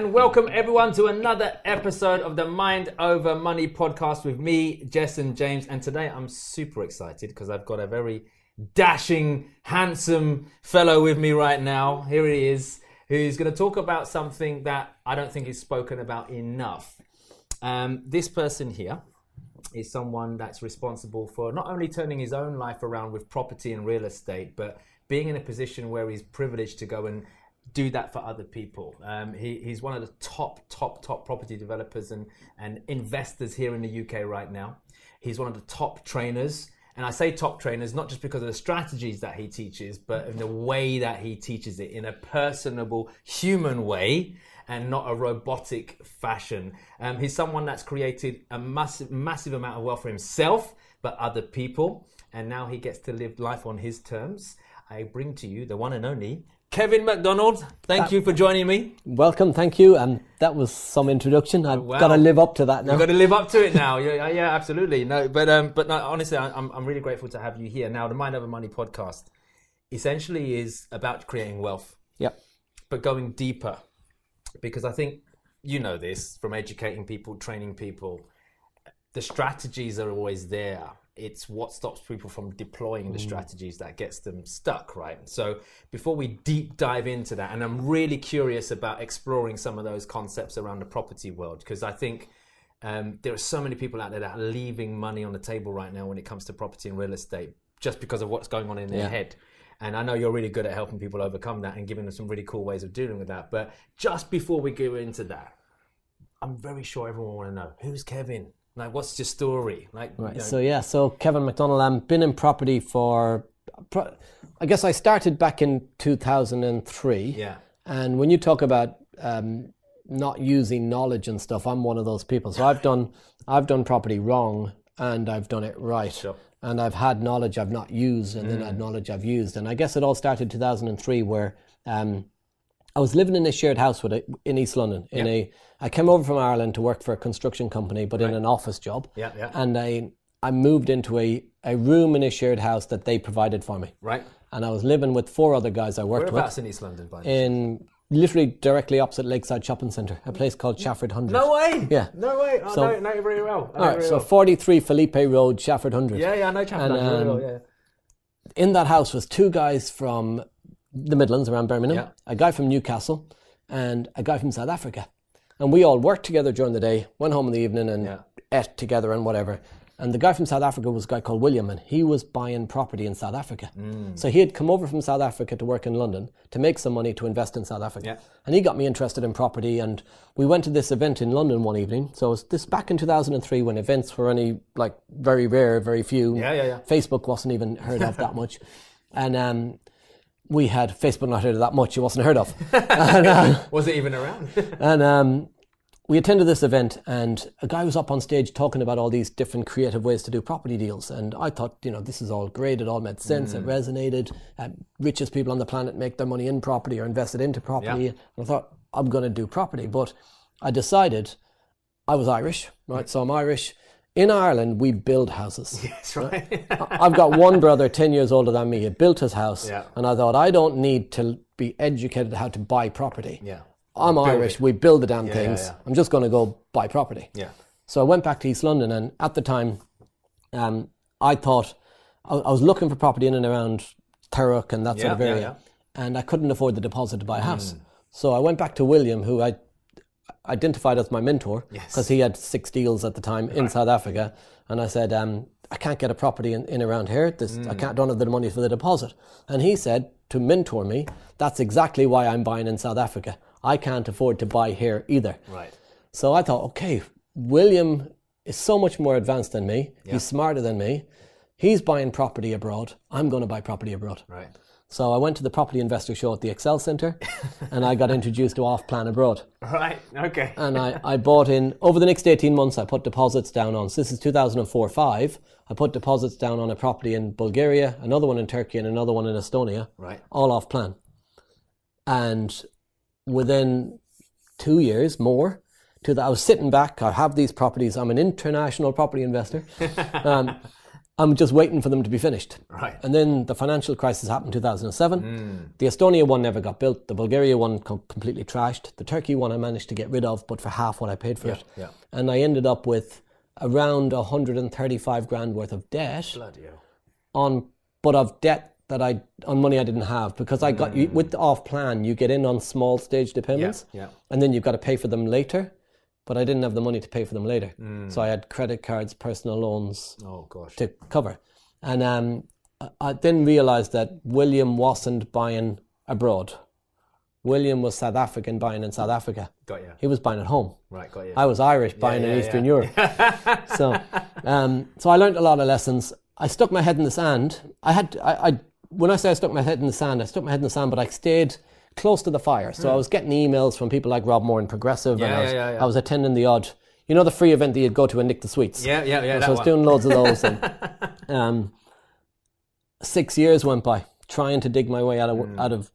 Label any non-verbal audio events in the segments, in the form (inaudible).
And welcome everyone to another episode of the Mind Over Money podcast with me, Jessen James. And today I'm super excited because I've got a very dashing, handsome fellow with me right now. Here he is, who's going to talk about something that I don't think is spoken about enough. Um, this person here is someone that's responsible for not only turning his own life around with property and real estate, but being in a position where he's privileged to go and do that for other people. Um, he, he's one of the top, top, top property developers and, and investors here in the UK right now. He's one of the top trainers. And I say top trainers not just because of the strategies that he teaches, but in the way that he teaches it in a personable, human way and not a robotic fashion. Um, he's someone that's created a massive, massive amount of wealth for himself, but other people. And now he gets to live life on his terms. I bring to you the one and only Kevin McDonald, thank you for joining me. Welcome, thank you. And that was some introduction. I've wow. got to live up to that now. You've got to live up to it now. (laughs) yeah, yeah, absolutely. No, but um, but no, honestly, I'm I'm really grateful to have you here. Now, the Mind Over Money podcast essentially is about creating wealth. Yep. But going deeper, because I think you know this from educating people, training people. The strategies are always there it's what stops people from deploying the strategies that gets them stuck, right? So before we deep dive into that, and I'm really curious about exploring some of those concepts around the property world because I think um, there are so many people out there that are leaving money on the table right now when it comes to property and real estate just because of what's going on in their Yeah. head. And I know you're really good at helping people overcome that and giving them some really cool ways of dealing with that. But just before we go into that, I'm very sure everyone want to know who's Kevin. Like, what's your story? Like, Right. you know, So yeah, so Kevin McDonald, I've been in property for, I guess I started back in 2003. yeah, And when you talk about um, not using knowledge and stuff, I'm one of those people. So I've done, I've done property wrong and I've done it right. Sure. And I've had knowledge I've not used, and then I had knowledge I've used. And I guess it all started 2003, where um, I was living in a shared house with a, in East London. In a, I came over from Ireland to work for a construction company, but in an office job. Yeah, yeah. And I, I moved into a, a room in a shared house that they provided for me. right. And I was living with four other guys I worked with Whereabouts in East London, by in literally directly opposite Lakeside Shopping Centre, a place called Chafford Hundred. No way. Yeah. No way. I So- it very well. All right, so well. 43 Felipe Road, Chafford Hundred. yeah, yeah, I know Chatham And, very well. um, Yeah. In that house was two guys from the Midlands around Birmingham, Yeah. a guy from Newcastle, and a guy from South Africa. And we all worked together during the day, went home in the evening and Yeah. ate together and whatever. And the guy from South Africa was a guy called William, and he was buying property in South Africa. Mm. So he had come over from South Africa to work in London to make some money to invest in South Africa. Yeah. And he got me interested in property, and we went to this event in London one evening. So it was this back in 2003 when events were only like very rare, very few. Yeah, yeah, yeah. Facebook wasn't even heard of that (laughs) much. And um, we had Facebook not heard of that much, it wasn't heard of. (laughs) and, uh, Was it even around? (laughs) and um, we attended this event, and a guy was up on stage talking about all these different creative ways to do property deals. And I thought, you know, this is all great. It all made sense. It resonated. Uh, richest people on the planet make their money in property or invested into property. Yeah. And I thought, I'm going to do property. But I decided I was Irish, right? So I'm Irish. In Ireland, we build houses. (laughs) That's right. I've got one brother, 10 years older than me. He built his house. Yeah. And I thought, I don't need to be educated how to buy property. yeah. I'm Irish. We build the damn yeah, things. yeah. I'm just going to go buy property. Yeah. So I went back to East London, and at the time, um, I thought I, I was looking for property in and around Thurrock and that sort of area, and I couldn't afford the deposit to buy a house. So I went back to William, who I identified as my mentor Yes. because he had six deals at the time in South Africa, and I said, um, I can't get a property in, in around here. This, Hmm. I can't don't have the money for the deposit. And he said to mentor me, that's exactly why I'm buying in South Africa. I can't afford to buy here either. Right. So I thought, okay, William is so much more advanced than me. He's smarter than me. He's buying property abroad. I'm going to buy property abroad. Right. So I went to the property investor show at the ExCeL Centre and I got introduced to Off Plan Abroad. Right. Okay. And I, I bought in, over the next 18 months, I put deposits down on, so this is 2004 5. I put deposits down on a property in Bulgaria, another one in Turkey, and another one in Estonia, Right. all off plan. And within two years more, to that, I was sitting back. I have these properties. I'm an international property investor. (laughs) Um, I'm just waiting for them to be finished. Right. And then the financial crisis happened in 2007. Hmm. The Estonia one never got built. The Bulgaria one com- completely trashed. The Turkey one I managed to get rid of, but for half what I paid for it. yeah. And I ended up with around 135 grand worth of debt Bloody hell. on, but of debt that I on money I didn't have because I got you hmm. with the off plan. You get in on small stage payments, yeah. and then you've got to pay for them later. But I didn't have the money to pay for them later, so I had credit cards, personal loans, Oh gosh. to cover. And um, I- then realised that William wasn't buying abroad. William was South African buying in South Africa. Got you. He was buying at home. Right. Got you. I was Irish buying yeah, in Eastern yeah. Europe. (laughs) so, um, so I learned a lot of lessons. I stuck my head in the sand. I had, I, I, when I say I stuck my head in the sand, I stuck my head in the sand, but I stayed close to the fire. So I was getting emails from people like Rob Moore and Progressive, and. Yeah, I was, yeah, yeah, yeah. I was attending the odd, you know, the free event that you'd go to and nick the sweets. yeah. Yeah. Yeah. So That I was one. doing loads of those. And, (laughs) um, six years went by trying to dig my way out of Hmm. out of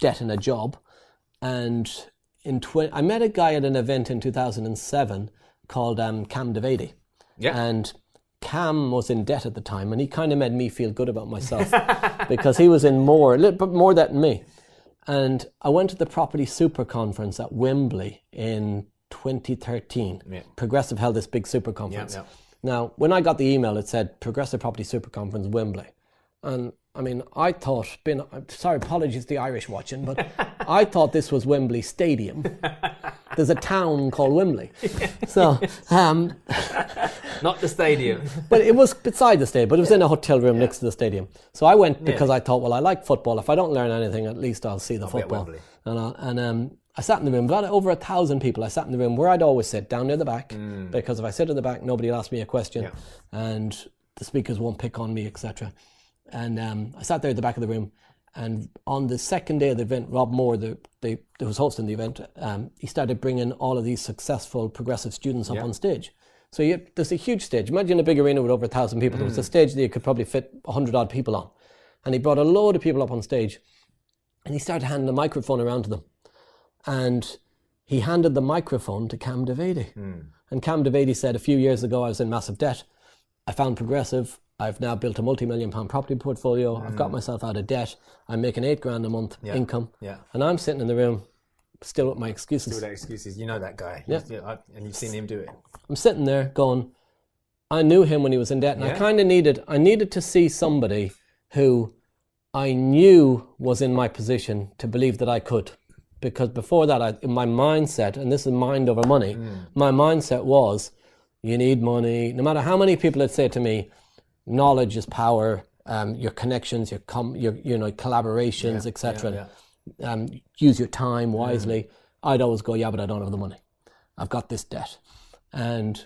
debt and a job. And in tw- I met a guy at an event in 2007 called um, Cam Devady. Yeah. And Cam was in debt at the time, and he kind of made me feel good about myself (laughs) because he was in more, a little bit more debt than me. And I went to the Property Super Conference at Wembley in 2013. Yeah. Progressive held this big super conference. yeah. Now, when I got the email, it said Progressive Property Super Conference Wembley. And I mean, I thought, been, sorry, apologies to the Irish watching, but I thought this was Wembley Stadium. There's a town called Wembley. (laughs) So, um, Not the stadium. but it was beside the stadium, but it was in a hotel room next to the stadium. So I went because I thought, well, I like football. If I don't learn anything, at least I'll see the at football. And, I, and um, I sat in the room, about over a thousand people. I sat in the room where I'd always sit, down near the back, because if I sit in the back, nobody will ask me a question, Mm. Yeah. and the speakers won't pick on me, etc. And um, I sat there at the back of the room. And on the second day of the event, Rob Moore, the, the, who was hosting the event, um, he started bringing all of these successful progressive students up Yeah. on stage. So you, there's a huge stage. Imagine a big arena with over a thousand people. There was a stage that you could probably fit a hundred odd people on, and he brought a load of people up on stage, and he started handing the microphone around to them, and he handed the microphone to Cam Devady, and Cam Devady said a few years ago I was in massive debt. I found progressive. I've now built a multi-million pound property portfolio. I've got myself out of debt. I'm making eight grand a month income, Yeah. and I'm sitting in the room, still with my excuses. Still With excuses, you know that guy. Yeah. And you've seen him do it. I'm sitting there going, I knew him when he was in debt, and I kind of needed, I needed to see somebody who I knew was in my position to believe that I could. Because before that, I, in my mindset, and this is mind over money, Mm. my mindset was, you need money. No matter how many people had said to me, knowledge is power, um, your connections, your, com- your you know collaborations, etc. Um, use your time wisely. I'd always go, yeah, but I don't have the money. I've got this debt, and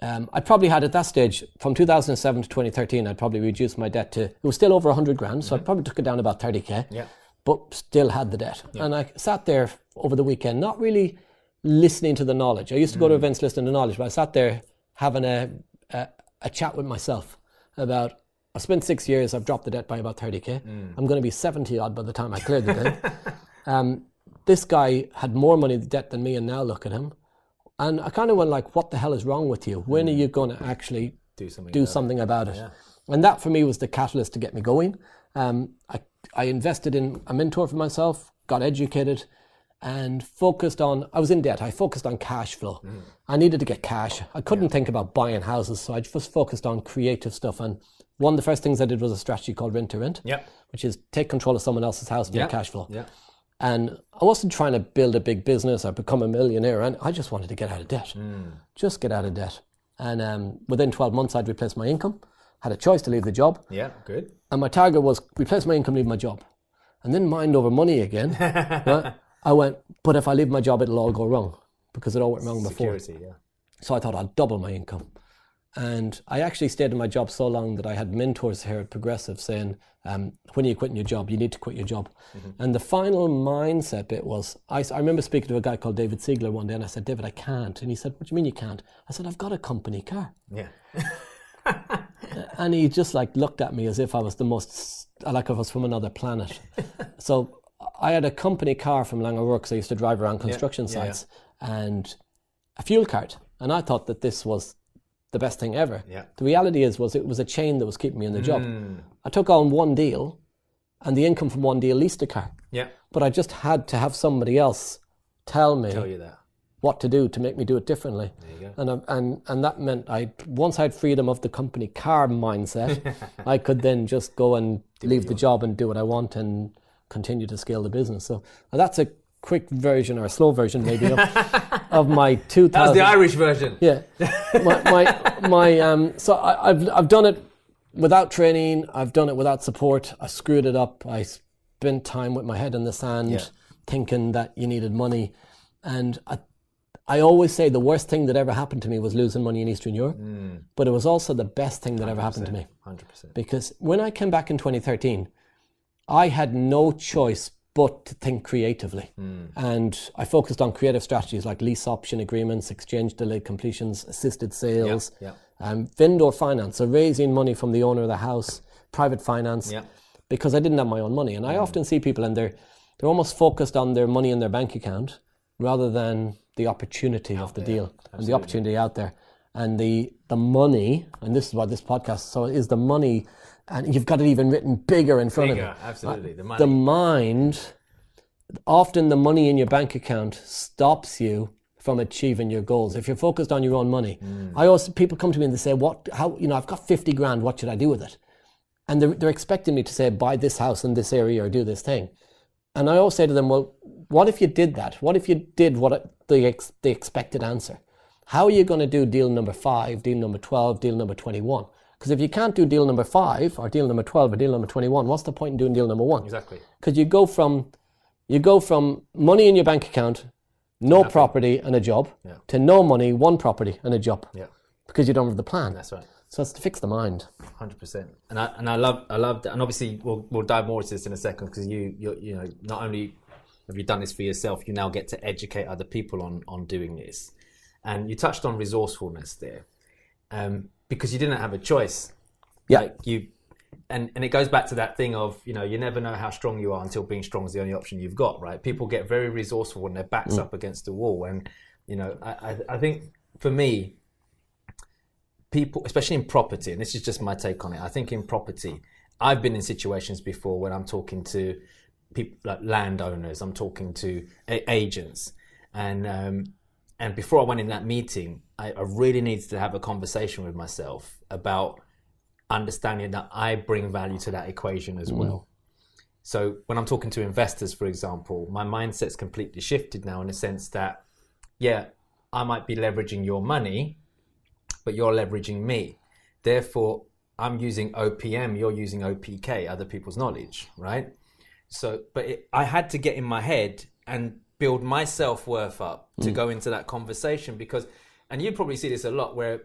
um, I probably had at that stage from 2007 to 2013. I'd probably reduced my debt to it was still over 100 grand, so I probably took it down about 30k. Yeah. But still had the debt, and I sat there over the weekend, not really listening to the knowledge. I used to go to events listening to knowledge, but I sat there having a a, a chat with myself about. I spent six years. I've dropped the debt by about 30k. I'm going to be 70 odd by the time I clear the debt. (laughs) um, this guy had more money in debt than me, and now look at him. And I kind of went like, "What the hell is wrong with you? When are you going to actually Do something. do about it. about it?" And that for me was the catalyst to get me going. Um, I I invested in a mentor for myself, got educated, and focused on. I was in debt. I focused on cash flow. I needed to get cash. I couldn't think about buying houses, so I just focused on creative stuff. And one of the first things I did was a strategy called rent to rent, Yep. which is take control of someone else's house and Yeah. get cash flow. Yeah. And I wasn't trying to build a big business or become a millionaire. And I just wanted to get out of debt. Just get out of debt. And um, within 12 months, I'd replaced my income. Had a choice to leave the job. Yeah. Good. And my target was replace my income, leave my job. And then mind over money again. (laughs) right? I went, but if I leave my job, it'll all go wrong because it all went wrong before. Security. Yeah. So I thought I'll double my income. And I actually stayed in my job so long that I had mentors here at Progressive saying, um, when are you quitting your job? You need to quit your job. And the final mindset bit was I, I remember speaking to a guy called David Siegler one day and I said, David, I can't. And he said, What do you mean you can't? I said, I've got a company car. Yeah. (laughs) And he just like looked at me as if I was the most, like I was from another planet. (laughs) so I had a company car from Laing O'Rourke. I used to drive around construction yeah, yeah. sites and a fuel card. And I thought that this was the best thing ever. Yeah. The reality is, was it was a chain that was keeping me in the job. Hmm. I took on one deal, and the income from one deal leased a car. Yeah. But I just had to have somebody else tell me Tell you that. what to do to make me do it differently. And, I, and and that meant I once I had freedom of the company car mindset, (laughs) I could then just go and leave the job and do what I want and continue to scale the business. So that's a quick version or a slow version maybe of, (laughs) of my 2000. That was the Irish version. Yeah, my my, my um. So I, I've I've done it without training. I've done it without support. I screwed it up. I spent time with my head in the sand, Yeah. thinking that you needed money, and I. I always say the worst thing that ever happened to me was losing money in Eastern Europe, but it was also the best thing that ever happened to me Hundred percent. because when I came back in 2013, I had no choice but to think creatively. And I focused on creative strategies like lease option agreements, exchange delayed completions, assisted sales, yeah. um, vendor finance, so raising money from the owner of the house, private finance, Yeah. because I didn't have my own money. And I often see people and they're, they're almost focused on their money in their bank account rather than the opportunity of the deal and the opportunity out there. And the the money, and this is what this podcast so is the money, and you've got it even written bigger in front of Bigger, you. Uh, absolutely. The money. The mind, often the money in your bank account stops you from achieving your goals. If you're focused on your own money, mm. I also people come to me and they say, "What? How? You know, I've got fifty grand. What should I do with it?" And they're, they're expecting me to say, "Buy this house in this area or do this thing." And I always say to them, "Well, what if you did that? What if you did what the ex, the expected answer? How are you going to do deal number five, deal number twelve, deal number twenty-one? Because if you can't do deal number five or deal number twelve or deal number twenty-one, what's the point in doing deal number one? exactly. because you go from you go from money in your bank account, no property and a job, Yeah. to no money, one property and a job, Yeah. because you don't have the plan. That's right. So it's to fix the mind. Hundred percent, and I and I love I love that, and obviously we'll we'll dive more into this in a second because you you you know not only have you done this for yourself, you now get to educate other people on on doing this, and you touched on resourcefulness there, um, because you didn't have a choice. Yeah. Like you, and and it goes back to that thing of you know you never know how strong you are until being strong is the only option you've got. Right? People get very resourceful when their backs up against the wall, and you know I I, I think for me people, especially in property, and this is just my take on it. I think in property, I've been in situations before when I'm talking to people like landowners, I'm talking to a- agents, and um, and before I went in that meeting, I, I really needed to have a conversation with myself about understanding that I bring value to that equation as mm. well. So when I'm talking to investors, for example, my mindset's completely shifted now in the sense that, yeah, I might be leveraging your money, but you're leveraging me. Therefore, I'm using OPM, you're using OPK, other people's knowledge, right? So, but it, I had to get in my head and build my self worth up to mm. go into that conversation because, and you probably see this a lot where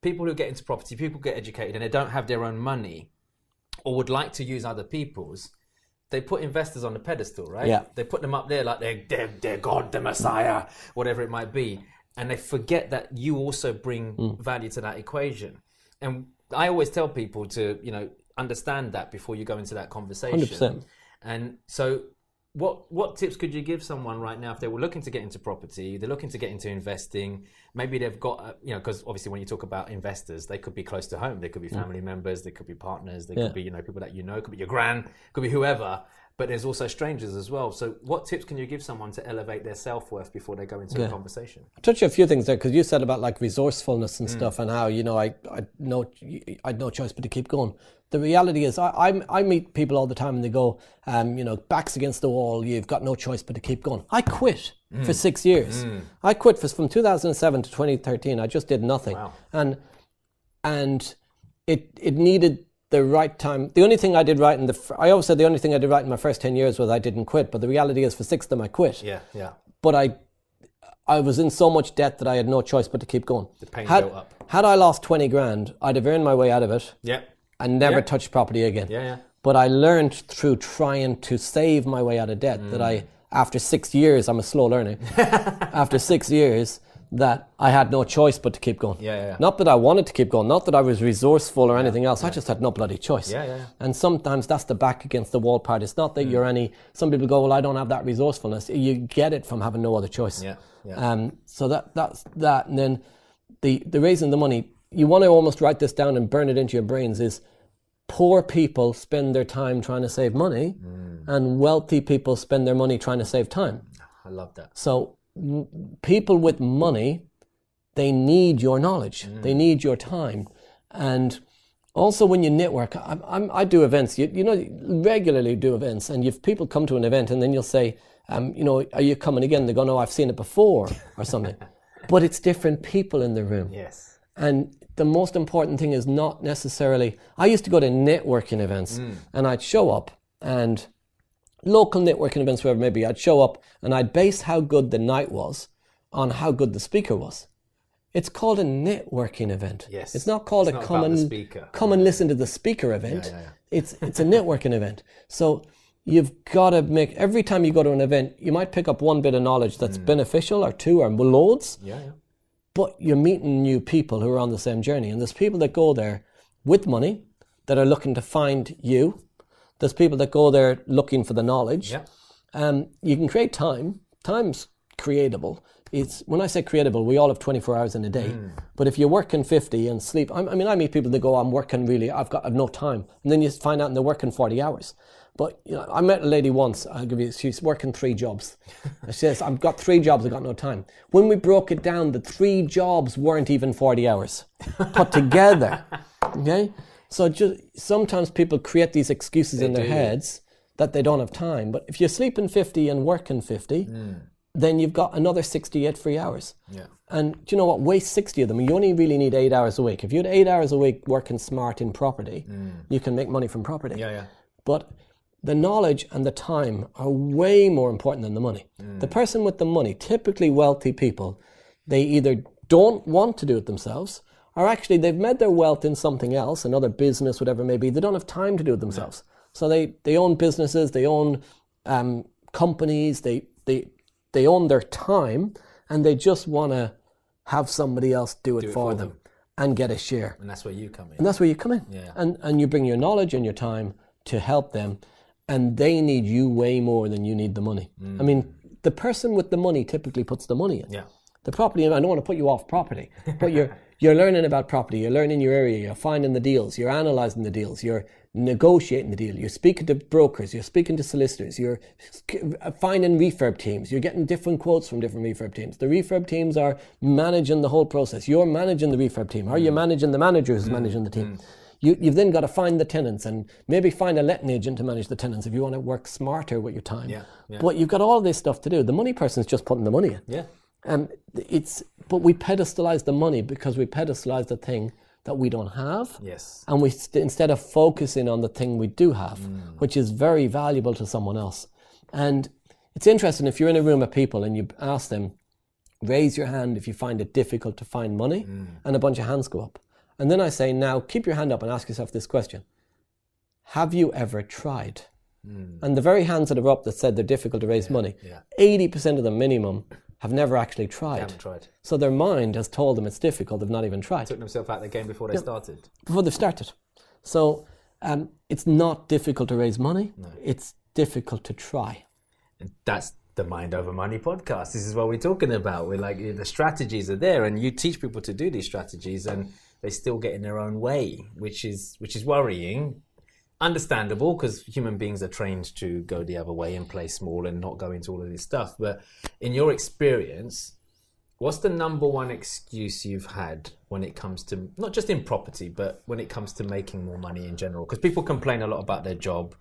people who get into property, people get educated and they don't have their own money or would like to use other people's, they put investors on the pedestal, right? Yeah. They put them up there like they're, they're, they're God, the Messiah, whatever it might be. And they forget that you also bring hmm. value to that equation. And I always tell people to, you know, understand that before you go into that conversation. 100%. And so, what what tips could you give someone right now if they were looking to get into property, they're looking to get into investing? Maybe they've got, uh, you know, because obviously when you talk about investors, they could be close to home, they could be family members, they could be partners, they Yeah. could be, you know, people that you know, could be your grand could be whoever. But there's also strangers as well. So, what tips can you give someone to elevate their self worth before they go into a conversation? I touch a few things there because you said about like resourcefulness Mm. and stuff and how you know I I no I had no choice but to keep going. The reality is I I, I meet people all the time and they go um you know backs against the wall you've got no choice but to keep going. I quit Mm. for six years. I quit for, from 2007 to 2013. I just did nothing Wow. and and it it needed the right time. The only thing I did right in the I always said the only thing I did right in my first ten years was I didn't quit. But the reality is, for six of them, I quit Yeah, yeah. but I I was in so much debt that I had no choice but to keep going. The pain had, built up. had I lost 20 grand, I'd have earned my way out of it Yeah. and never Yeah. touched property again. Yeah, yeah. But I learned through trying to save my way out of debt that I, mm. after six years, I'm a slow learner, (laughs) after six years, that I had no choice but to keep going. Yeah, yeah, yeah. Not that I wanted to keep going, not that I was resourceful or anything else. I just had no bloody choice. Yeah, yeah. And sometimes that's the back against the wall part. It's not that you're any. Some people go, "Well, I don't have that resourcefulness." You get it from having no other choice. Yeah, yeah. Um, so that that's that, and then the the raising the money. You want to almost write this down and burn it into your brains. Is poor people spend their time trying to save money, Mm. and wealthy people spend their money trying to save time. I love that. So people with money, they need your knowledge. They need your time, and also when you network, I, I'm, I do events. You, you know, regularly do events, and if people come to an event, and then you'll say, um, you know, are you coming again? They go, no, I've seen it before, or something. (laughs) but it's different people in the room. Yes. And the most important thing is not necessarily. I used to go to networking events and I'd show up and local networking events, wherever maybe, I'd show up and I'd base how good the night was on how good the speaker was. It's called a networking event. Yes. It's not called It's a not come and speaker. come and listen to the speaker event. yeah, yeah. It's it's a networking event. So you've got to make every time you go to an event, you might pick up one bit of knowledge that's hmm. beneficial or two or loads Yeah, yeah. but you're meeting new people who are on the same journey. And there's people that go there with money that are looking to find you. There's people that go there looking for the knowledge. Yeah. Um, you can create time. Time's creatable. It's when I say creatable, we all have 24 hours in a day. But if you're working 50 and sleep, I, I mean, I meet people that go, "I'm working really. I've got I've no time," and then you find out they're working 40 hours. But you know, I met a lady once. I'll give you. She's working three jobs. (laughs) She says, "I've got three jobs. I've got no time." When we broke it down, the three jobs weren't even 40 hours put together. (laughs) Okay, so just sometimes people create these excuses in their do. heads that they don't have time. But if you're sleeping 50 and working 50, mm. then you've got another 68 free hours. Yeah. And do you know what? Waste 60 of them. You only really need eight hours a week. If you had eight hours a week working smart in property, mm. you can make money from property. Yeah, yeah. But the knowledge and the time are way more important than the money. The mm. person with the money, typically wealthy people, they either don't want to do it themselves or actually they've made their wealth in something else, another business, whatever it may be. They don't have time to do it themselves. So they, they own businesses, they own um, companies, they, they, they own their time and they just want to have somebody else do it, it for, for them, them. and get a share. And that's where you come in. And that's where you come in. Yeah. And and you bring your knowledge and your time to help them. And they need you way more than you need the money. I mean, the person with the money typically puts the money in. Yeah. The property, I don't want to put you off property, but you're (laughs) you're learning about property, you're learning your area, you're finding the deals, you're analysing the deals, you're negotiating the deal, you're speaking to brokers, you're speaking to solicitors, you're uh, finding refurb teams, you're getting different quotes from different refurb teams. The refurb teams are managing the whole process. You're managing the refurb team, or you're mm. managing the manager who's mm. managing the team. Mm. You, you've then got to find the tenants and maybe find a letting agent to manage the tenants if you want to work smarter with your time. Yeah, yeah. But you've got all this stuff to do. The money person's just putting the money in. Yeah. Um, it's but we pedestalize the money because we pedestalize the thing that we don't have, Yes. and we st- instead of focusing on the thing we do have, Mm. which is very valuable to someone else. And it's interesting if you're in a room of people and you ask them, raise your hand if you find it difficult to find money, Mm. and a bunch of hands go up. And then I say, now keep your hand up and ask yourself this question: Have you ever tried? And the very hands that are up that said they're difficult to raise money, Mm. yeah. eighty percent of them minimum have never actually tried. Haven't tried. So their mind has told them it's difficult. They've not even tried Took themselves out of the game before they started. before they've started. So um, it's not difficult to raise money. It's difficult to try. And that's the Mind Over Money podcast. This is what we're talking about. We're like, the strategies are there, and you teach people to do these strategies, and they still get in their own way, which is which is worrying. Understandable because human beings are trained to go the other way and play small and not go into all of this stuff. But in your experience, what's the number one excuse you've had when it comes to not just in property, but when it comes to making more money in general? Because people complain a lot about their job,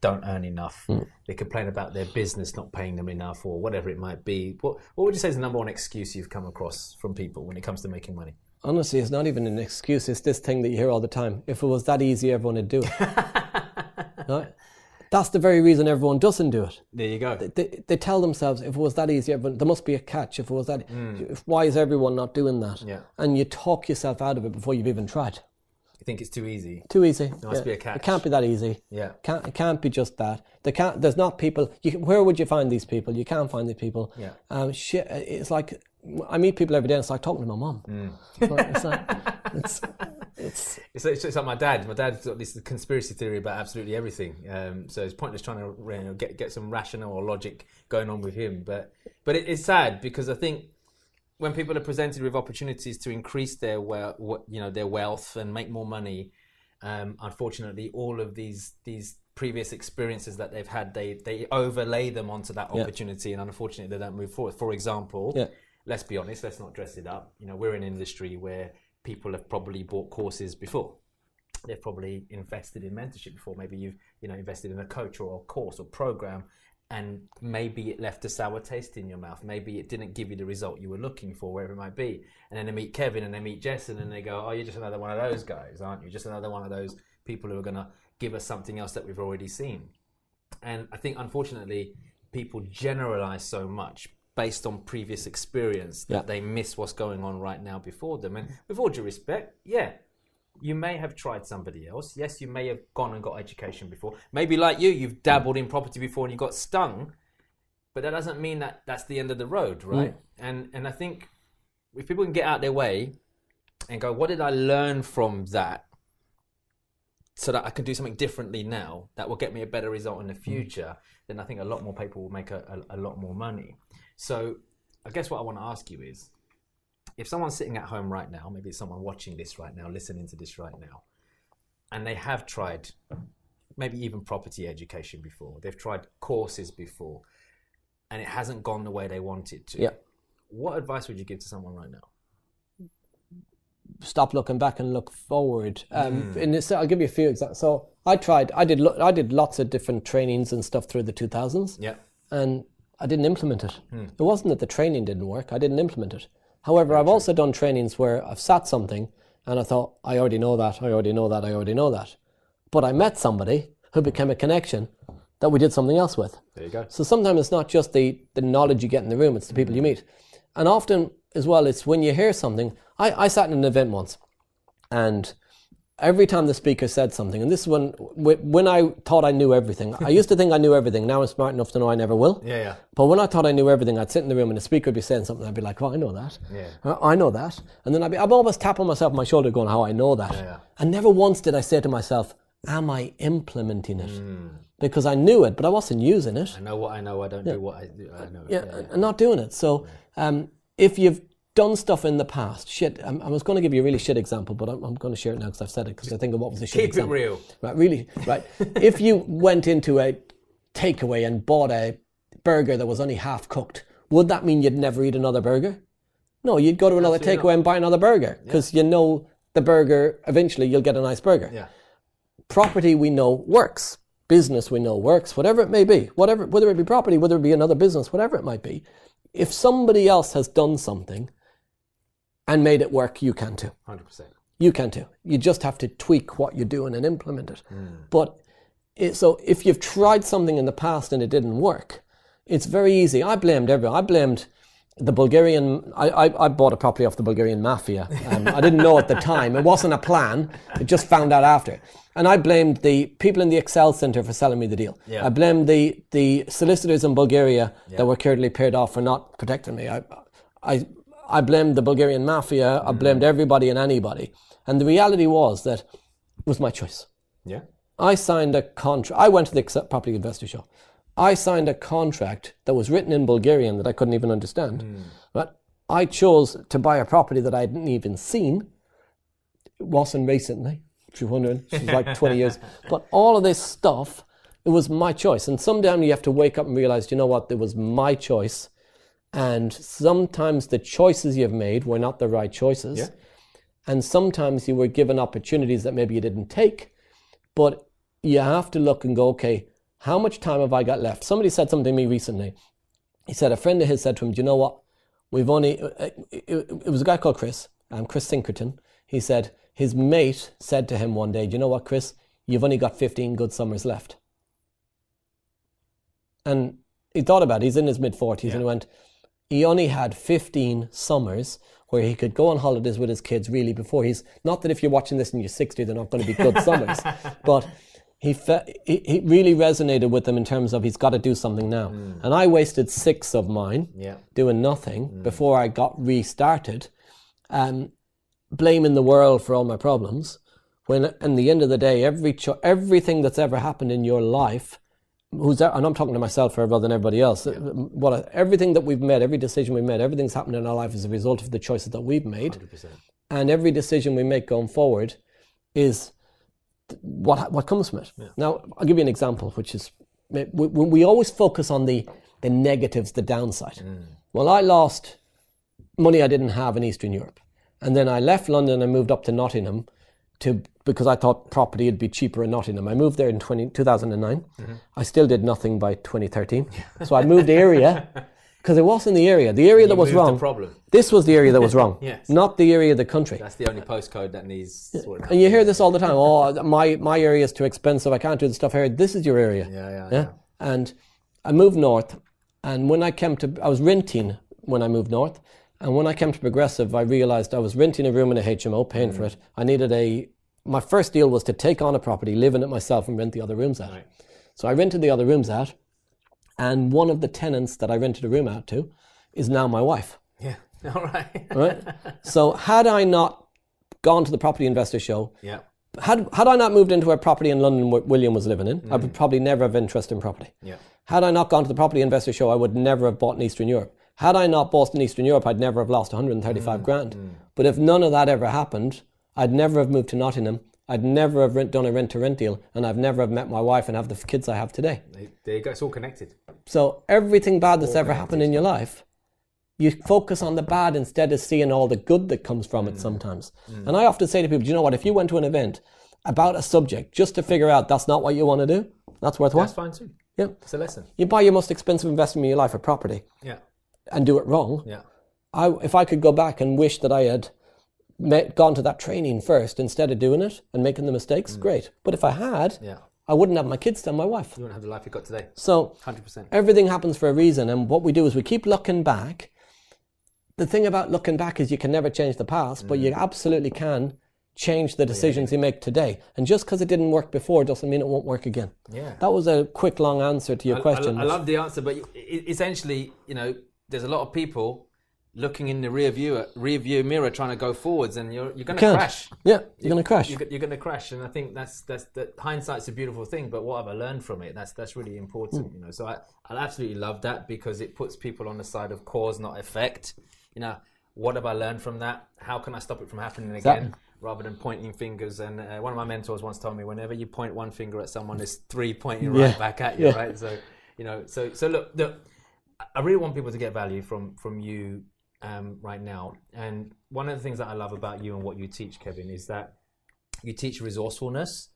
don't earn enough. Hmm. They complain about their business not paying them enough, or whatever it might be. What What would you say is the number one excuse you've come across from people when it comes to making money? Honestly, it's not even an excuse. It's this thing that you hear all the time. If it was that easy, everyone would do it. (laughs) right? That's the very reason everyone doesn't do it. There you go. They, they tell themselves if it was that easy, everyone, there must be a catch. If it was that, if, why is everyone not doing that? Mm. Yeah. And you talk yourself out of it before you've even tried. You think it's too easy? Too easy. There must be a catch. It can't be that easy. Yeah. Can't, it can't be just that. There can't. There's not people. You where would you find these people? You can't find these people. Yeah. Um, shit. It's like I meet people every day. and It's like talking to my mom. Mm. It's, like, it's, it's It's, (laughs) it's, it's like my dad. My dad's got this conspiracy theory about absolutely everything. Um, so it's pointless trying to you know, get get some rational or logic going on with him. But but it, it's sad because I think when people are presented with opportunities to increase their well, you know, their wealth and make more money, um, unfortunately, all of these these previous experiences that they've had, they they overlay them onto that Yeah. opportunity, and unfortunately, they don't move forward. For example, Yeah. Let's be honest, let's not dress it up. You know, we're in an industry where people have probably bought courses before. They've probably invested in mentorship before. Maybe you've you know invested in a coach or a course or program, and maybe it left a sour taste in your mouth. Maybe it didn't give you the result you were looking for, wherever it might be. And then they meet Kevin and they meet Jessen and then they go, "Oh, you're just another one of those guys, aren't you? Just another one of those people who are going to give us something else that we've already seen." And I think, unfortunately, people generalize so much based on previous experience that Yeah. they miss what's going on right now before them. And with all due respect, yeah, you may have tried somebody else. Yes, you may have gone and got education before. Maybe like you, you've dabbled in property before and you got stung. But that doesn't mean that that's the end of the road, right? And and I think if people can get out their way and go, what did I learn from that? So that I can do something differently now that will get me a better result in the mm. future, then I think a lot more people will make a, a, a lot more money. So I guess what I want to ask you is if someone's sitting at home right now, maybe someone watching this right now, listening to this right now, and they have tried maybe even property education before, they've tried courses before, and it hasn't gone the way they wanted to. Yeah. What advice would you give to someone right now? stop looking back and look forward. Mm. Um, in this, I'll give you a few examples. So I tried. I did. lo- I did lots of different trainings and stuff through the 2000s. Yeah. and I didn't implement it. Hmm. It wasn't that the training didn't work, I didn't implement it. However, I've also done trainings where I've sat something and I thought, I already know that, I already know that, I already know that. But I met somebody who became a connection that we did something else with. There you go. So sometimes it's not just the, the knowledge you get in the room, it's the people you meet. And often as well, it's when you hear something. I, I sat in an event once and every time the speaker said something, and this is when when I thought I knew everything. I used to think I knew everything. Now I'm smart enough to know I never will. Yeah, yeah. But when I thought I knew everything, I'd sit in the room and the speaker would be saying something. I'd be like, "Oh, I know that. Yeah. Uh, I know that." And then I'd be, I'm always tapping myself on my shoulder, going, "How I know that." yeah. And never once did I say to myself, "Am I implementing it?" Hmm. Because I knew it, but I wasn't using it I know what I know. I don't do what I do. I know. yeah, and not doing it. So um, if you've done stuff in the past, shit, um, I was going to give you a really shit example, but I'm, I'm going to share it now because I've said it because I think of what was a shit Keep it example. real. Right, really, right. (laughs) if you went into a takeaway and bought a burger that was only half cooked, would that mean you'd never eat another burger? No, you'd go to another Absolutely takeaway and buy another burger because you know the burger, eventually you'll get a nice burger Yeah. property we know works business we know works whatever it may be whatever whether it be property whether it be another business whatever it might be if somebody else has done something and made it work you can too Hundred percent. you can too you just have to tweak what you're doing and implement it but it, so if you've tried something in the past and it didn't work it's very easy i blamed everyone i blamed the Bulgarian, I, I, I bought a property off the Bulgarian mafia. Um, I didn't know at the time. It wasn't a plan. It just found out after. And I blamed the people in the ExCeL Center for selling me the deal. Yeah. I blamed the, the solicitors in Bulgaria that were currently paired off for not protecting me. I, I, I blamed the Bulgarian mafia. I mm-hmm. blamed everybody and anybody. And the reality was that it was my choice. Yeah. I signed a contract. I went to the property investor show. I signed a contract that was written in Bulgarian that I couldn't even understand. Mm. But I chose to buy a property that I hadn't even seen. It wasn't recently, if you're wondering. It was like 20 years. (laughs) But all of this stuff, it was my choice. And sometimes you have to wake up and realize, you know what, it was my choice. And sometimes the choices you've made were not the right choices. Yeah. And sometimes you were given opportunities that maybe you didn't take. But you have to look and go, okay, how much time have I got left? Somebody said something to me recently. He said a friend of his said to him, "Do you know what? We've only." It, it, it was a guy called Chris, um, Chris Sinkerton. He said his mate said to him one day, "Do you know what, Chris? You've only got 15 good summers left." And he thought about it. He's in his mid 40s and he went, he only had 15 summers where he could go on holidays with his kids really before he's, not that if you're watching this and you're 60, they're not going to be good summers, (laughs) but he, fe- he, he really resonated with them in terms of he's got to do something now. And I wasted six of mine Yeah. doing nothing before I got restarted, um, blaming the world for all my problems. When, in the end of the day, every cho- everything that's ever happened in your life, who's and I'm talking to myself rather than everybody else. What everything that we've made, every decision we've made, everything's happened in our life as a result of the choices that we've made, 100%. and every decision we make going forward is what what comes from it. Now, I'll give you an example, which is we, we, we always focus on the the negatives, the downside. Mm. Well, I lost money I didn't have in Eastern Europe, and then I left London and moved up to Nottingham to because I thought property would be cheaper in Nottingham. I moved there in 20, 2009. Mm-hmm. I still did nothing by 2013. so I moved area (laughs) because it wasn't the area. The area that was wrong. problem. This was the area that was wrong, (laughs) Yes. not the area of the country. That's the only postcode that needs. And you hear this all the time. (laughs) Oh, my my area is too expensive. I can't do the stuff here. This is your area. Yeah, yeah, Yeah. And I moved north, and when I came to, I was renting when I moved north, and when I came to Progressive, I realised I was renting a room in a HMO, paying for mm. it. I needed a. My first deal was to take on a property, live in it myself, and rent the other rooms out. Right. So I rented the other rooms out, and one of the tenants that I rented a room out to is now my wife. Yeah. (laughs) All right. Right. so had I not gone to the property investor show, yeah. had had I not moved into a property in London where William was living in, I would mm. probably never have interest in property. Yeah. Had I not gone to the property investor show, I would never have bought in Eastern Europe. Had I not bought in Eastern Europe, I'd never have lost 135 mm, grand. Mm. But if none of that ever happened, I'd never have moved to Nottingham. I'd never have rent, done a rent to rent deal, and I've never have met my wife and have the kids I have today. There- you go. It's all connected. So everything bad that's ever happened in your life, you focus on the bad instead of seeing all the good that comes from it mm, sometimes. And I often say to people, do you know what? If you went to an event about a subject just to figure out that's not what you want to do, that's worthwhile. That's fine too. Yeah. It's a lesson. You buy your most expensive investment in your life, a property, Yeah. And do it wrong. Yeah. I, if I could go back and wish that I had met, gone to that training first instead of doing it and making the mistakes, great. But if I had, Yeah. I wouldn't have my kids and my wife. You wouldn't have the life you got today. So 100%. everything happens for a reason and what we do is we keep looking back the thing about looking back is you can never change the past but Mm. you absolutely can change the decisions you make today and just because it didn't work before doesn't mean it won't work again Yeah. that was a quick long answer to your I- question I, I love the answer, but essentially, you know, there's a lot of people looking in the rear view rear view mirror trying to go forwards, and you're you're going to crash. yeah you're going to crash You're, you're going to crash, and I think that's that's that hindsight's a beautiful thing. But what have I learned from it? That's that's really important, Hmm. you know. So I I absolutely love that because it puts people on the side of cause, not effect. You know, what have I learned from that? How can I stop it from happening again? Exactly. Rather than pointing fingers, and uh, one of my mentors once told me, whenever you point one finger at someone, there's three pointing Yeah. right back at you, Yeah. right? So, you know, so so look, look, I really want people to get value from from you um, right now. And one of the things that I love about you and what you teach, Kevin, is that you teach resourcefulness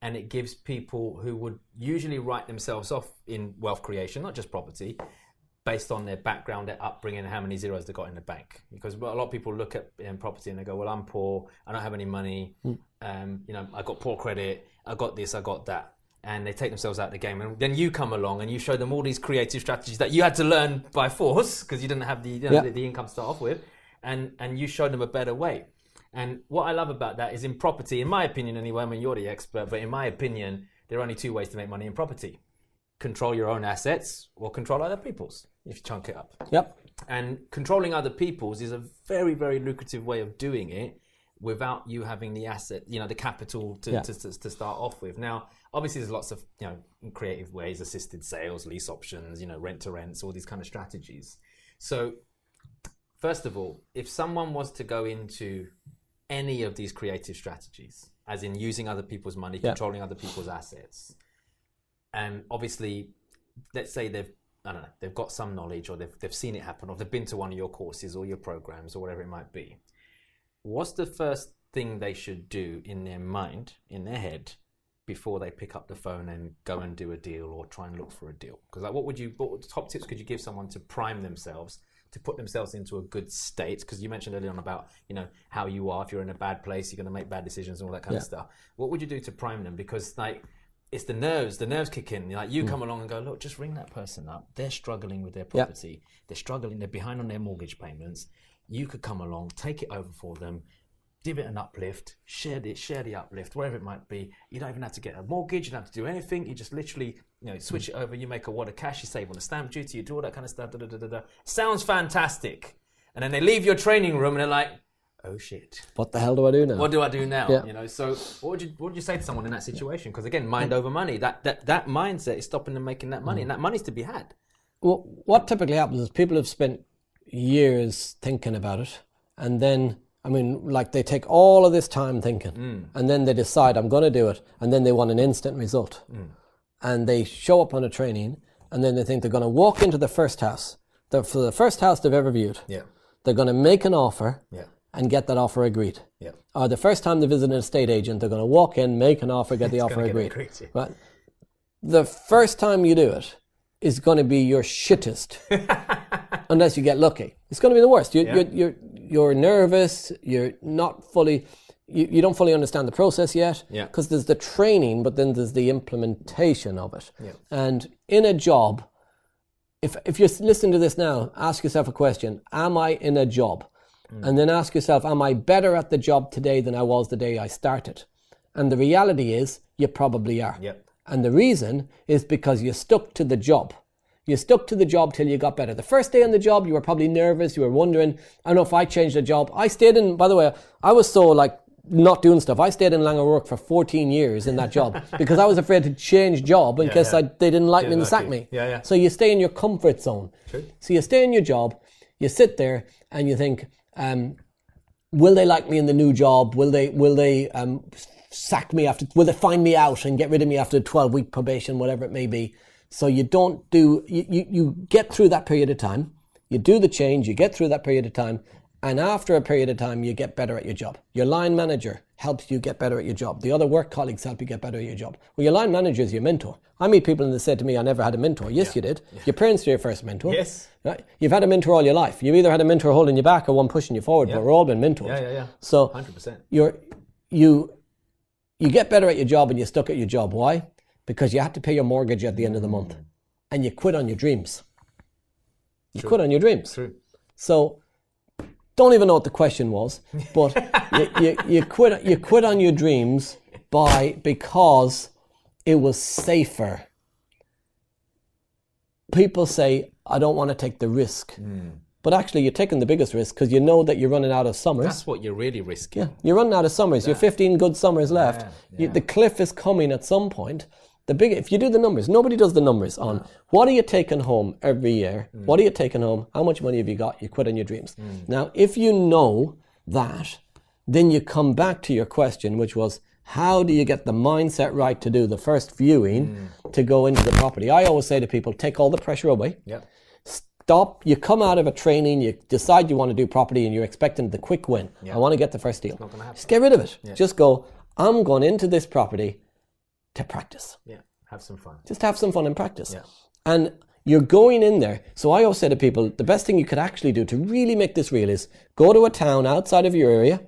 and it gives people who would usually write themselves off in wealth creation, not just property, based on their background, their upbringing, how many zeros they got in the bank. Because a lot of people look at um, property and they go, "Well, I'm poor. I don't have any money. Um, you know, I got poor credit. I got this. I got that." And they take themselves out of the game. And then you come along and you show them all these creative strategies that you had to learn by force because you didn't have the, you know, Yeah. the, the income to start off with, and and you showed them a better way. And what I love about that is in property, in my opinion anyway, I mean, you're the expert, but in my opinion, there are only two ways to make money in property control your own assets or control other people's if you chunk it up. yep And controlling other people's is a very, very lucrative way of doing it without you having the asset, you know, the capital to, Yeah. to, to, to start off with. Now, obviously, there's lots of, you know, creative ways, assisted sales, lease options, you know, rent to rents, all these kind of strategies. So, first of all, if someone was to go into any of these creative strategies, as in using other people's money, Yeah. controlling other people's assets, and obviously, let's say they've I don't know they've got some knowledge or they've they've seen it happen or they've been to one of your courses or your programs or whatever it might be. What's the first thing they should do in their mind, in their head, before they pick up the phone and go and do a deal or try and look for a deal? Because like, what would you, what top tips could you give someone to prime themselves to put themselves into a good state? Because you mentioned earlier on about you know how you are. If you're in a bad place, you're going to make bad decisions and all that kind of stuff. What would you do to prime them? Because like it's the nerves. The nerves kick in. Like you mm. come along and go, look, just ring that person up. They're struggling with their Yeah. property. They're struggling. They're behind on their mortgage payments. You could come along, take it over for them, give it an uplift, share the share the uplift, wherever it might be. You don't even have to get a mortgage. You don't have to do anything. You just literally, you know, switch it over. You make a wad of cash. You save on the stamp duty. You do all that kind of stuff. Da, da, da, da, da. Sounds fantastic. And then they leave your training room and they're like, oh shit What the hell do I do now? what do I do now? Yeah. You know, so what would you what would you say to someone in that situation? Because again, mind over money. That that that mindset is stopping them making that Mm. money, and that money's to be had. Well, what typically happens is people have spent years thinking about it, and then I mean, like they take all of this time thinking, and then they decide I'm going to do it, and then they want an instant result, and they show up on a training, and then they think they're going to walk into the first house, the, for the first house they've ever viewed, Yeah, they're going to make an offer yeah, and get that offer agreed. yeah. Or the first time they visit an estate agent, they're going to walk in, make an offer, get the offer agreed. agreed. Right? The first time you do it is going to be your shittest, (laughs) unless you get lucky. It's going to be the worst. You, You're, you're, you're nervous. You're not fully. You, you don't fully understand the process yet. Yeah. Because there's the training, but then there's the implementation of it. Yeah. And in a job, if if you're listening to this now, ask yourself a question: Am I in a job? Hmm. And then ask yourself: Am I better at the job today than I was the day I started? And the reality is, you probably are. Yep. And the reason is because you stuck to the job. You stuck to the job till you got better. The first day on the job, you were probably nervous. You were wondering, I don't know if I changed the job. I stayed in, by the way, I was so like not doing stuff. I stayed in Laing O'Rourke for 14 years in that job (laughs) because I was afraid to change job in case yeah. I, they didn't like me and like sack you. me. Yeah, yeah. So you stay in your comfort zone. So you stay in your job, you sit there and you think, um, will they like me in the new job? Will they will they um, sack me after? Will they find me out and get rid of me after twelve week probation, whatever it may be? So you don't do you, you you get through that period of time. You do the change. You get through that period of time, and after a period of time, you get better at your job. Your line manager helps you get better at your job. The other work colleagues help you get better at your job. Well, your line manager is your mentor. I meet people and they say to me, "I never had a mentor." Yes, you did. Your parents were your first mentor. Yes. Right? You've had a mentor all your life. You've either had a mentor holding you back or one pushing you forward, but we're all been mentors. Yeah, yeah, yeah. So 100%. you're you you get better at your job and you're stuck at your job. Why? Because you had to pay your mortgage at the end of the month, mm. and you quit on your dreams. You quit on your dreams. True. So don't even know what the question was, but you, (laughs) you, you quit you quit on your dreams by because it was safer. People say, I don't want to take the risk. Hmm. But actually you're taking the biggest risk because you know that you're running out of summers. That's what you're really risking. Yeah, you're running out of summers. You're 15 good summers left. You, the cliff is coming at some point. The big, if you do the numbers, nobody does the numbers on what are you taking home every year? What are you taking home? How much money have you got? You quit on your dreams. Now, if you know that, then you come back to your question, which was, how do you get the mindset right to do the first viewing to go into the property? I always say to people, take all the pressure away Yep. stop. You come out of a training, you decide you want to do property, and you're expecting the quick win. I want to get the first deal. Just get rid of it. Just go. I'm going into this property to practice. Yeah. Have some fun. Just have some fun and practice. Yeah. And you're going in there. So I always say to people, the best thing you could actually do to really make this real is go to a town outside of your area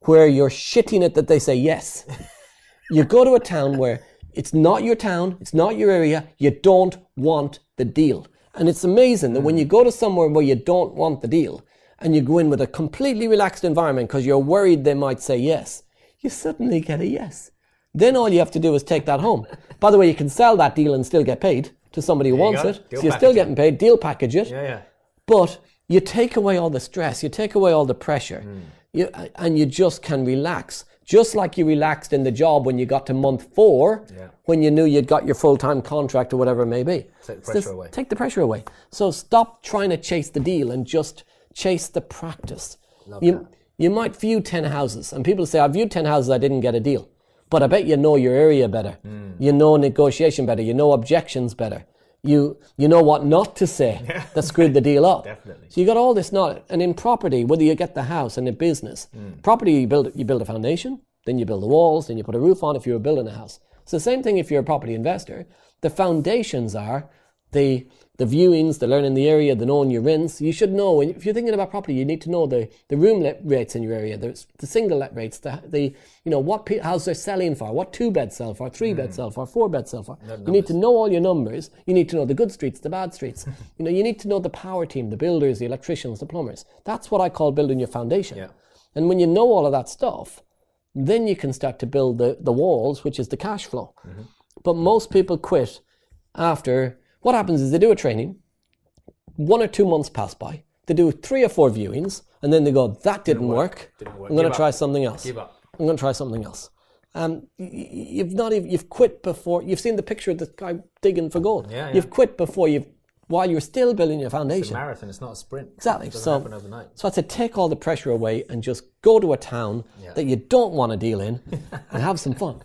where you're shitting it that they say yes. (laughs) you go to a town where it's not your town, it's not your area, you don't want the deal. And it's amazing that when mm. you go to somewhere where you don't want the deal and you go in with a completely relaxed environment because you're worried they might say yes, you suddenly get a yes. Then all you have to do is take that home. By the way, you can sell that deal and still get paid to somebody who wants it. Deal so you're still getting paid, deal package it. Yeah, yeah. But you take away all the stress, you take away all the pressure, Hmm. you, and you just can relax. Just like you relaxed in the job when you got to month four, Yeah. when you knew you'd got your full time contract or whatever it may be. Take the pressure just away. Take the pressure away. So stop trying to chase the deal and just chase the practice. Love you, you might view 10 houses, and people say, I viewed 10 houses, I didn't get a deal. But I bet you know your area better. Hmm. You know negotiation better. You know objections better. You you know what not to say (laughs) that screwed the deal up. Definitely. So you got all this knowledge. And in property, whether you get the house and a business, Hmm. property you build you build a foundation, then you build the walls, then you put a roof on if you're building a house. It's the same thing if you're a property investor. The foundations are the the viewings, the learning the area, the knowing your rents. You should know if you're thinking about property, you need to know the, the room let rates in your area, the, the single let rates, the, the you know what pe- they're selling for, what two beds sell for, three beds hmm. sell for, four beds sell for. You need to know all your numbers. You need to know the good streets, the bad streets. (laughs) you know you need to know the power team, the builders, the electricians, the plumbers. That's what I call building your foundation. Yeah. And when you know all of that stuff, then you can start to build the, the walls, which is the cash flow. Mm-hmm. But most people quit after what happens is they do a training, one or two months pass by, they do three or four viewings, and then they go, that didn't, work. Didn't work. I'm going to try something else. Give up. I'm going to try something else. Um, you've not even you've quit before you've seen the picture of the guy digging for gold. Yeah, yeah. You've quit before you've while you're still building your foundation. It's a marathon. It's not a sprint. Exactly. It So, happen overnight. so I said, take all the pressure away and just go to a town that you don't want to deal in (laughs) and have some fun.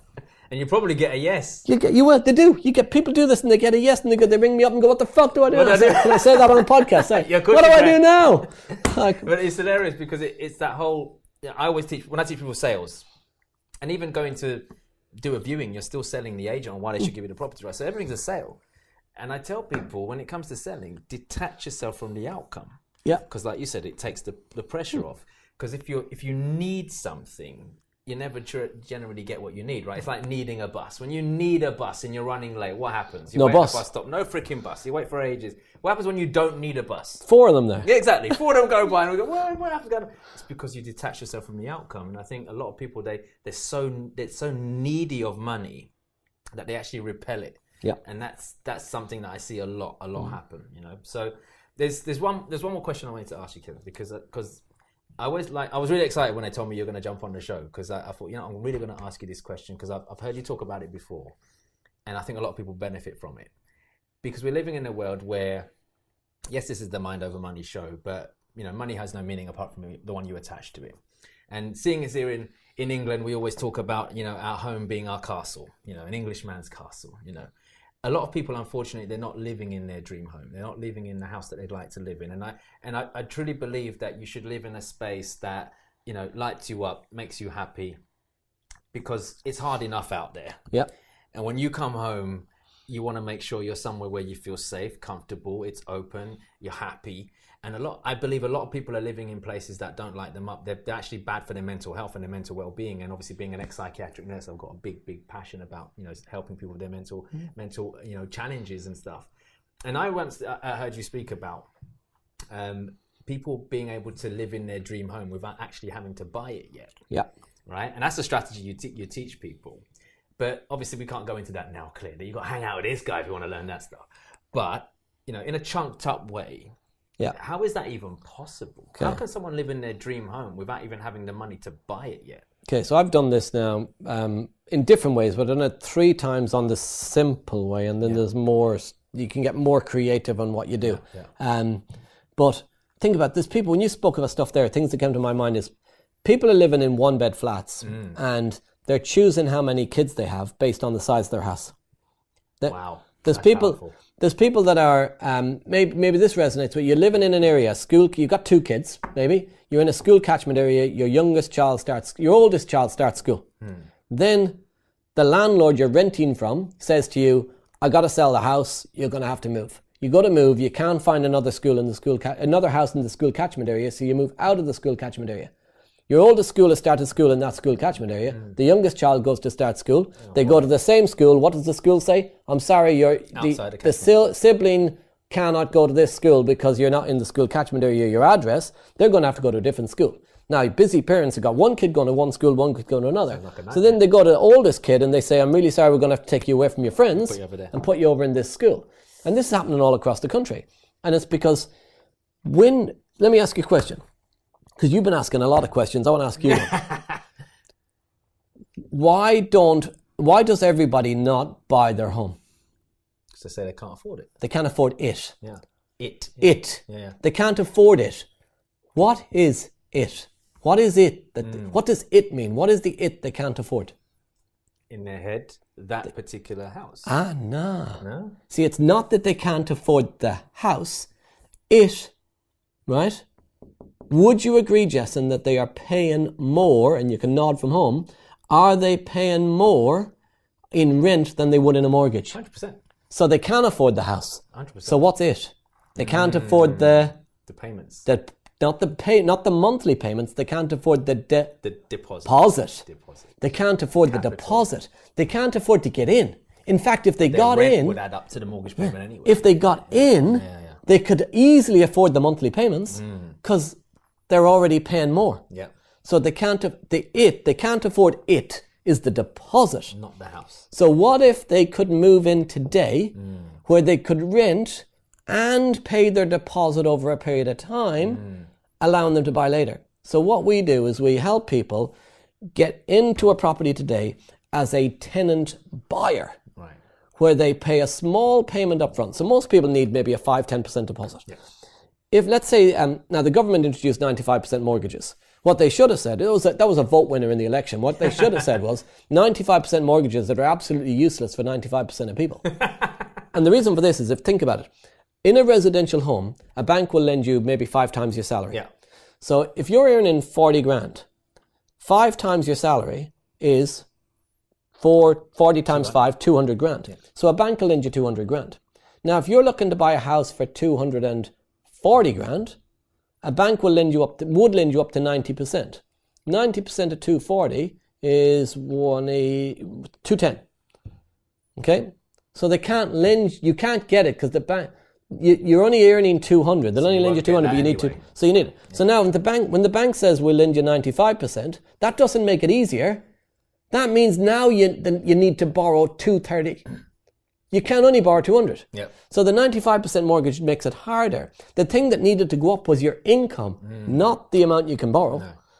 And you probably get a yes. You get you will they do. You get people do this and they get a yes and they go they ring me up and go, What the fuck do I do? What I do I say. Can I say that on a podcast? (laughs) Say, Yeah, what do you I do now? (laughs) Like, But it's hilarious because it, it's that whole. yeah, I always teach when I teach people sales, and even going to do a viewing, you're still selling the agent on why they should give you the property, right? So everything's a sale. And I tell people when it comes to selling, detach yourself from the outcome. yeah. because like you said it takes the, the pressure hmm. off because if you if you need something you never tr- generally get what you need right it's mm. like needing a bus when you need a bus and you're running late what happens you No bus. bus stop no freaking bus you wait for ages what happens when you don't need a bus Four of them there. yeah, exactly. Four of them go by, and we go, (laughs) "Well, what happens?" going It's because you detach yourself from the outcome, and I think a lot of people they they're so they're so needy of money that they actually repel it. Yeah. and that's that's something that I see a lot a lot mm. happen. You know, so there's there's one there's one more question I wanted to ask you, Kevin, because uh, because I was like I was really excited when they told me you're going to jump on the show because I, I thought you know I'm really going to ask you this question because I've, I've heard you talk about it before, and I think a lot of people benefit from it because we're living in a world where yes, this is the mind over money show, but you know, money has no meaning apart from the one you attach to it. And seeing as here in in England, we always talk about you know our home being our castle, you know, an Englishman's castle. You know, a lot of people, unfortunately, they're not living in their dream home. They're not living in the house that they'd like to live in. And I and I, I truly believe that you should live in a space that you know lights you up, makes you happy, because it's hard enough out there. Yeah. And when you come home, you want to make sure you're somewhere where you feel safe, comfortable, it's open, you're happy. And a lot, I believe a lot of people are living in places that don't light them up. They're, they're actually bad for their mental health and their mental well-being. And obviously, being an ex-psychiatric nurse, I've got a big, big passion about you know helping people with their mental, mental you know challenges and stuff. And I once I I heard you speak about um, people being able to live in their dream home without actually having to buy it yet Yeah. right? And that's the strategy you, you teach people. But obviously, we can't go into that now. Clearly, you've got to hang out with this guy if you want to learn that stuff. But you know, in a chunked up way, Yeah. how is that even possible? How can someone live in their dream home without even having the money to buy it yet? Okay, so I've done this now um, in different ways, but I've done it three times on the simple way, and then there's more. You can get more creative on what you do. Yeah. Um, but think about this: people. When you spoke about stuff there, things that came to my mind is people are living in one bed flats, and they're choosing how many kids they have based on the size of their house. That- Wow, There's That's people. powerful. There's people that are um, maybe maybe this resonates. But you're living in an area, school. You've got two kids. Maybe you're in a school catchment area. Your youngest child starts. Your oldest child starts school. Then the landlord you're renting from says to you, "I got to sell the house. You're going to have to move." You got to move. You can't find another school in the school, ca- another house in the school catchment area. So you move out of the school catchment area. Your oldest school has started school in that school catchment area. The youngest child goes to start school. They go to the same school. What does the school say? I'm sorry, you're the, the sibling cannot go to this school because you're not in the school catchment area, your address. They're going to have to go to a different school. Now, busy parents have got one kid going to one school, one kid going to another. So then they go to the oldest kid and they say, I'm really sorry, we're going to have to take you away from your friends you and put you over in this school. And this is happening all across the country. And it's because when, let me ask you a question, because you've been asking a lot of questions. I want to ask you (laughs) why don't, why does everybody not buy their home? Because they say they can't afford it. They can't afford it. Yeah, it. It. Yeah. They can't afford it. What is it? What is it that what does it mean? What is the it they can't afford? In their head, that particular house. Ah no. no. See, it's not that they can't afford the house. It, right? Would you agree, Jessen, that they are paying more, and you can nod from home, are they paying more in rent than they would in a mortgage? Hundred percent. So they can't afford the house. 100%. So what's it? They can't afford the the payments, the not the pay not the monthly payments. They can't afford the de- the deposit. deposit. deposit. They can't afford the deposit. They can't afford to get in. In fact, if they Their got in, would add up to the mortgage payment anyway. if they got in, yeah. Mm. they could easily afford the monthly payments because they're already paying more. yeah, So they can't. The it they can't afford it is the deposit. not the house. So what if they could move in today, Mm. where they could rent and pay their deposit over a period of time, Mm. allowing them to buy later? So what we do is we help people get into a property today as a tenant buyer Right. where they pay a small payment up front. So most people need maybe a 5 10% deposit. If let's say um, now the government introduced 95% mortgages. What they should have said, it was a, that was a vote winner in the election. What they should have said was (laughs) 95% mortgages that are absolutely useless for 95% of people. (laughs) and the reason for this is if think about it. In a residential home, a bank will lend you maybe 5 times your salary. Yeah. So if you're earning 40 grand, 5 times your salary is four, 40 times 5, 200 grand. So a bank will lend you 200 grand. Now, if you're looking to buy a house for 240 grand, a bank will lend you up to, would lend you up to 90%. 90% of 240 is one a 210. Okay? So they can't lend, you can't get it because the bank, you, you're only earning 200. They'll only lend you 200, but you need anyway. to, so you need it. So now when the bank, when the bank says we'll lend you 95%, that doesn't make it easier. That means now you, then you need to borrow 230. You can only borrow 200. Yeah. So the 95% mortgage makes it harder. The thing that needed to go up was your income, not the amount you can borrow.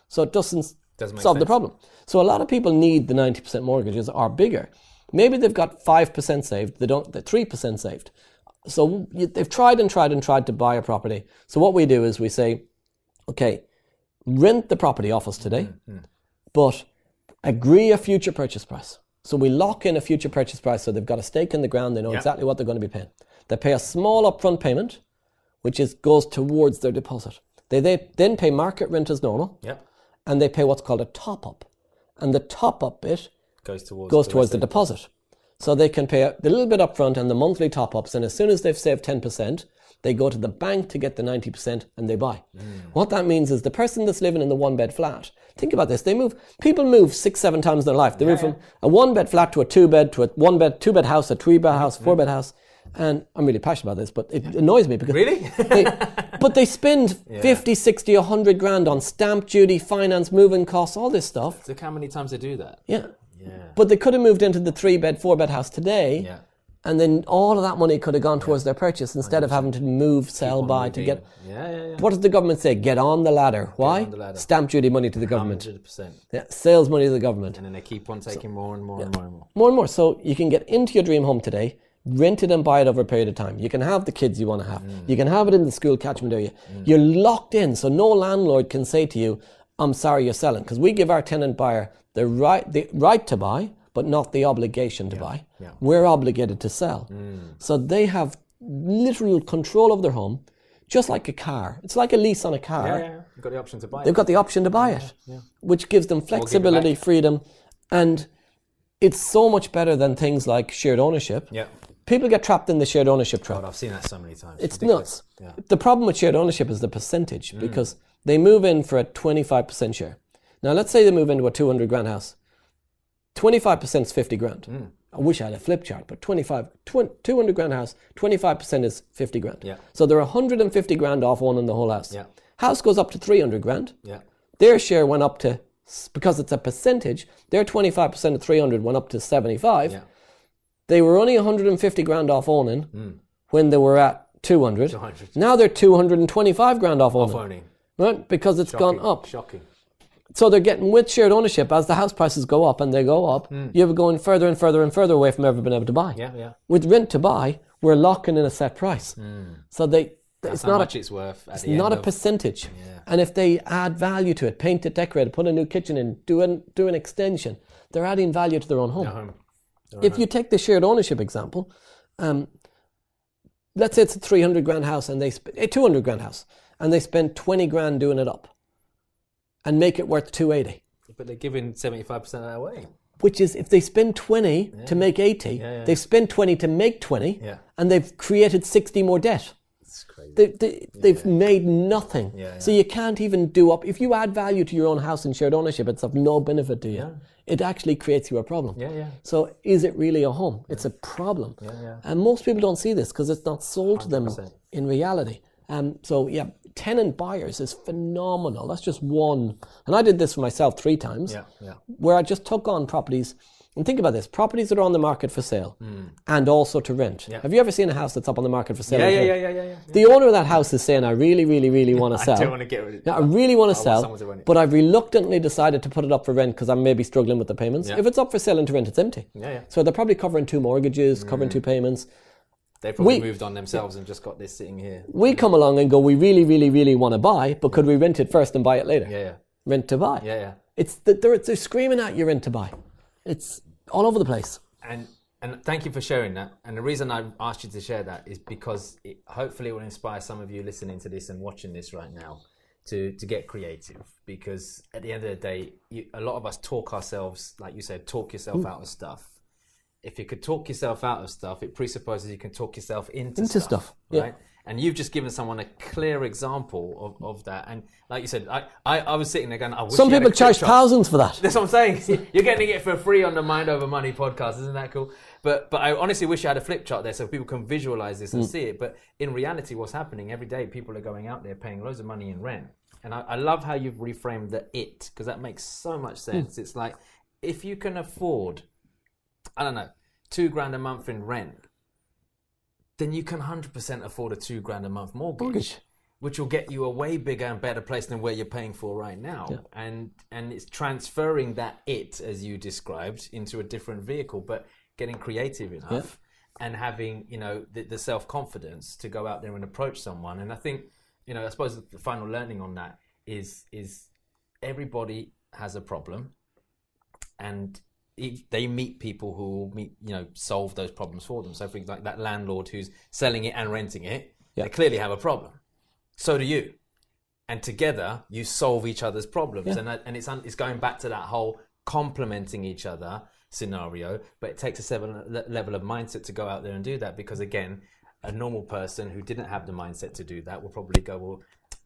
So it doesn't, Mm. Doesn't solve the problem. So a lot of people need the 90% mortgages are bigger. Maybe they've got 5% saved, they don't, they're 3% saved. So they've tried and tried and tried to buy a property. So what we do is we say, okay, rent the property off us today, Mm, but agree a future purchase price. So we lock in a future purchase price so they've got a stake in the ground, they know Yeah. exactly what they're going to be paying. They pay a small upfront payment, which is goes towards their deposit. They, they then pay market rent as normal, Yeah. and they pay what's called a top up. And the top up bit Goes towards goes the towards the of deposit. So they can pay a the little bit upfront and the monthly top ups, and as soon as they've saved 10%, they go to the bank to get the 90% and they buy. Mm. What that means is the person that's living in the one bed flat, think about this, they move, people move six, seven times in their life. They move from a one bed flat to a two bed to a one bed, two bed house, a three bed house, mm-hmm. four bed house. And I'm really passionate about this, but it annoys me because Really? they, but they spend (laughs) 50, 60, 100 grand on stamp duty, finance, moving costs, all this stuff. Look how many times they do that. Yeah. Yeah. But they could have moved into the three bed, four bed house today, Yeah. And then all of that money could have gone towards their purchase instead of having to move, sell, buy to Moving. get. Yeah, yeah, yeah. What does the government say? Get on the ladder. Why? on the ladder. Stamp duty money to the government. Hundred percent. Yeah, sales money to the government. And then they keep on taking more and more and more and more. More and more. So you can get into your dream home today, rent it and buy it over a period of time. You can have the kids you want to have. Mm. You can have it in the school catchment area. You're locked in, so no landlord can say to you, "I'm sorry, you're selling," because we give our tenant buyer the right the right to buy, but not the obligation to buy. yeah. Mm. We're obligated to sell. So they have literal control of their home, just like a car. It's like a lease on a car. Yeah, yeah. You've got the option to buy. They've it. got the option to buy it, which gives them flexibility, back. freedom, and it's so much better than things like shared ownership. Yeah. People get trapped in the shared ownership trap. God, I've seen that so many times. It's Ridiculous. nuts. Yeah. Mm. The problem with shared ownership is the percentage because they move in for a 25% share. Now, let's say they move into a 200 grand house. 25% is 50 grand. Mm. I wish I had a flip chart, but 25, twen- 200 grand house, 25% is 50 grand. Yeah. So they're 150 grand off owning the whole house. Yeah. House goes up to 300 grand. Yeah. Their share went up to, because it's a percentage, their 25% of 300 went up to 75. Yeah. They were only 150 grand off owning when they were at 200. 200. Now they're 225 grand off owning. Phoning. Right? Because it's gone up. Shocking. So they're getting with shared ownership as the house prices go up and they go up, you're going further and further and further away from ever being able to buy. Yeah, yeah. With rent to buy, we're locking in a set price. So they That's it's how not much a, it's worth. At it's not a percentage. Yeah. And if they add value to it, paint it, decorate it, put a new kitchen in, do an, do an extension, they're adding value to their own home. home. If you take the shared ownership example, um, let's say it's a 300 grand house and they sp- a 200 grand house and they spend 20 grand doing it up and make it worth 280. But they're giving seventy-five percent of that away. which is if they spend 20 to make 80, yeah. they've spent 20 to make 20, Yeah. and they've created 60 more debt. It's crazy. They, they, they've made nothing. Yeah, So you can't even do up. If you add value to your own house and shared ownership, it's of no benefit to you. It actually creates you a problem. Yeah, yeah. So is it really a home? It's a problem. yeah. yeah. And most people don't see this because it's not sold to them in reality. Um, so yeah, tenant buyers is phenomenal. That's just one. And I did this for myself three times Yeah, yeah. where I just took on properties. And think about this: properties that are on the market for sale hmm. and also to rent. Yeah. Have you ever seen a house that's up on the market for sale? Yeah, yeah, yeah, yeah, yeah. The owner of that house is saying, "I really, really, really (laughs) want to sell. I don't want to get rid of it. Yeah, I really want to sell, but I've reluctantly decided to put it up for rent because I'm maybe struggling with the payments. If it's up for sale and to rent, it's empty. Yeah, yeah. So they're probably covering two mortgages, covering two hmm. payments. They probably We- moved on themselves and just got this sitting here. We come along and go, we really, really, really want to buy, but could we rent it first and buy it later? Yeah, yeah, Rent to buy. yeah, yeah. It's the, they're, they're screaming at you rent to buy. It's all over the place. And and thank you for sharing that. And the reason I asked you to share that is because it hopefully it will inspire some of you listening to this and watching this right now to to get creative. Because at the end of the day, you, a lot of us talk ourselves, like you said, talk yourself hmm. out of stuff. If you could talk yourself out of stuff, it presupposes you can talk yourself into, Into stuff, yeah. right? And you've just given someone a clear example of, of that. And like you said, I, I, I was sitting there going, I wish Some you had a people charge chart. thousands for that. That's what I'm saying. (laughs) You're getting it for free on the Mind Over Money podcast. Isn't that cool? But but I honestly wish I had a flip chart there so people can visualize this and see it. But in reality, what's happening every day, people are going out there paying loads of money in rent. And I, I love how you've reframed the it because that makes so much Hmm. sense. It's like if you can afford, I don't know, two grand a month in rent, then you can 100% afford a two grand a month mortgage Mortgage. which will get you a way bigger and better place than where you're paying for right now. And and it's transferring that it as you described into a different vehicle, but getting creative enough and having you know the, the self confidence to go out there and approach someone. And I think you know I suppose the final learning on that is is everybody has a problem, and they meet people who will meet you know solve those problems for them. So for example, like that landlord who's selling it and renting it, they clearly have a problem so do you. And together, you solve each other's problems. And, that, and it's, un, it's going back to that whole complementing each other scenario. But it takes a seven level of mindset to go out there and do that because, again, a normal person who didn't have the mindset to do that will probably go, Well,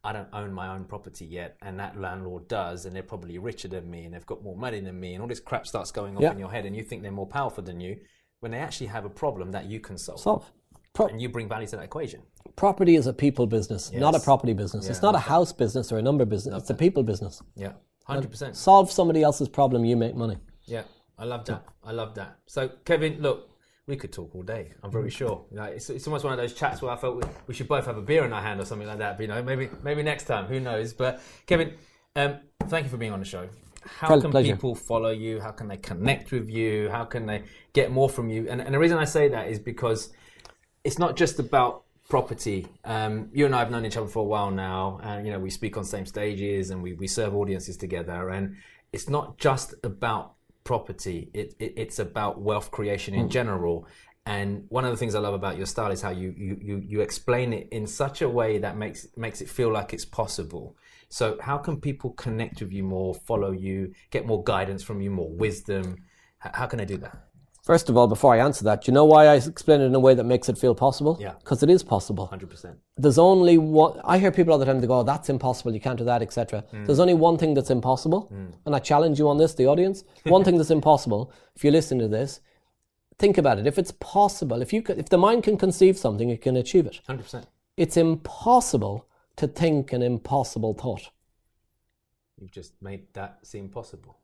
I don't own my own property yet. And that landlord does. And they're probably richer than me and they've got more money than me. And all this crap starts going off Yeah. in your head. And you think they're more powerful than you when they actually have a problem that you can solve. Solve. Pro- And you bring value to that equation. property is a people business, not a property business. it's not a house business or a number business. It's a people business. Yeah, 100%. Solve somebody else's problem, you make money. Yeah, I love that. I love that. So, Kevin, look, we could talk all day. I'm very sure. Like, it's, it's almost one of those chats where I felt we, we should both have a beer in our hand or something like that. But you know, maybe maybe next time. Who knows? But Kevin, um, thank you for being on the show. How Ple- can pleasure. people follow you? How can they connect with you? How can they get more from you? And, and the reason I say that is because it's not just about property. Um, you and I have known each other for a while now, and you know we speak on same stages and we, we serve audiences together. And it's not just about property; it, it, it's about wealth creation in hmm. general. And one of the things I love about your style is how you, you, you, you explain it in such a way that makes makes it feel like it's possible. So, how can people connect with you more, follow you, get more guidance from you, more wisdom? How can I do that? First of all, before I answer that, do you know why I explain it in a way that makes it feel possible? Yeah. Because it is possible. Hundred percent. There's only one. I hear people all the time. They go, oh, "That's impossible. You can't do that, etc." Mm. There's only one thing that's impossible, mm. and I challenge you on this, the audience. (laughs) one thing that's impossible. If you listen to this, think about it. If it's possible, if you could, if the mind can conceive something, it can achieve it. Hundred percent. It's impossible to think an impossible thought. You've just made that seem possible.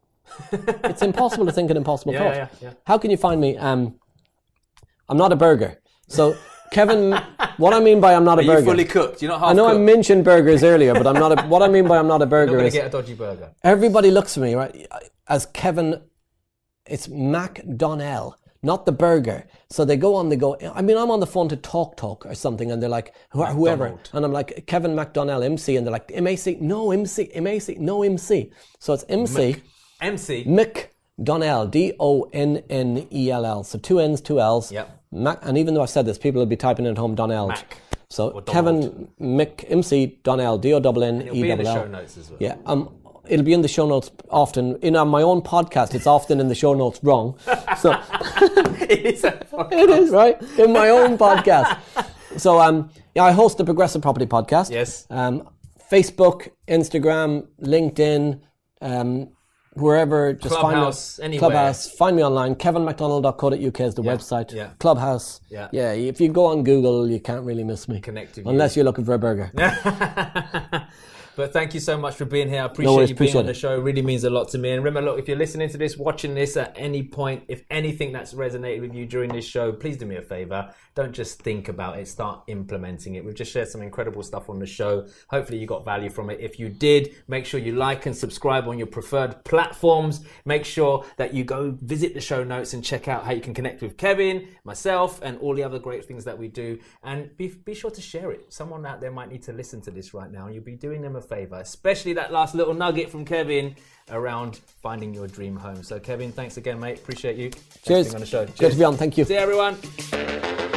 It's impossible to think an impossible Yeah, thought. yeah, yeah. How can you find me? Um, I'm not a burger. So, Kevin, what I mean by I'm not a Are burger. you fully cooked? You're not half I know I mentioned burgers earlier, but I'm not. A, what I mean by I'm not a You're burger not is get a dodgy burger. everybody looks at me right as Kevin. It's McDonnell, not the burger. So they go on. They go. I mean, I'm on the phone to Talk Talk or something, and they're like, "Who- whoever, McDonald. and I'm like Kevin McDonnell, MC, and they're like MAC, no MC, MAC, no MC. So it's MC. MC. McDonnell, D O N N E L L. D O N N E L L. So two N's, two L's. Yep. Mac, and even though I've said this, people will be typing it at home Donnell. Mac. So Kevin Mc MC Donnell, D O N N It'll E be in the show notes as well. Yeah, I'm it'll be in the show notes often. In uh, my own podcast, it's often in the show notes wrong. So (laughs) it is a (laughs) it is right in my own podcast. So um, yeah, I host the Progressive Property Podcast. Yes. Um, Facebook, Instagram, LinkedIn, um, wherever. Just Clubhouse, find me, anywhere. Clubhouse. Find me online. KevinMcDonnell.co.uk is the website. yeah. Clubhouse. Yeah. Yeah. If you go on Google, you can't really miss me. Connect with you. Unless you're looking for a burger. (laughs) But thank you so much for being here. I appreciate worries, you being on the show. It really means a lot to me. And remember, look, if you're listening to this, watching this at any point, if anything that's resonated with you during this show, please do me a favor. Don't just think about it, start implementing it. We've just shared some incredible stuff on the show. Hopefully, you got value from it. If you did, make sure you like and subscribe on your preferred platforms. Make sure that you go visit the show notes and check out how you can connect with Kevin, myself, and all the other great things that we do. And be, be sure to share it. Someone out there might need to listen to this right now, and you'll be doing them a favor, especially that last little nugget from Kevin around finding your dream home. So, Kevin, thanks again, mate. Appreciate you. Cheers. being on the show. Good Cheers. to be on. Thank you. See you, everyone.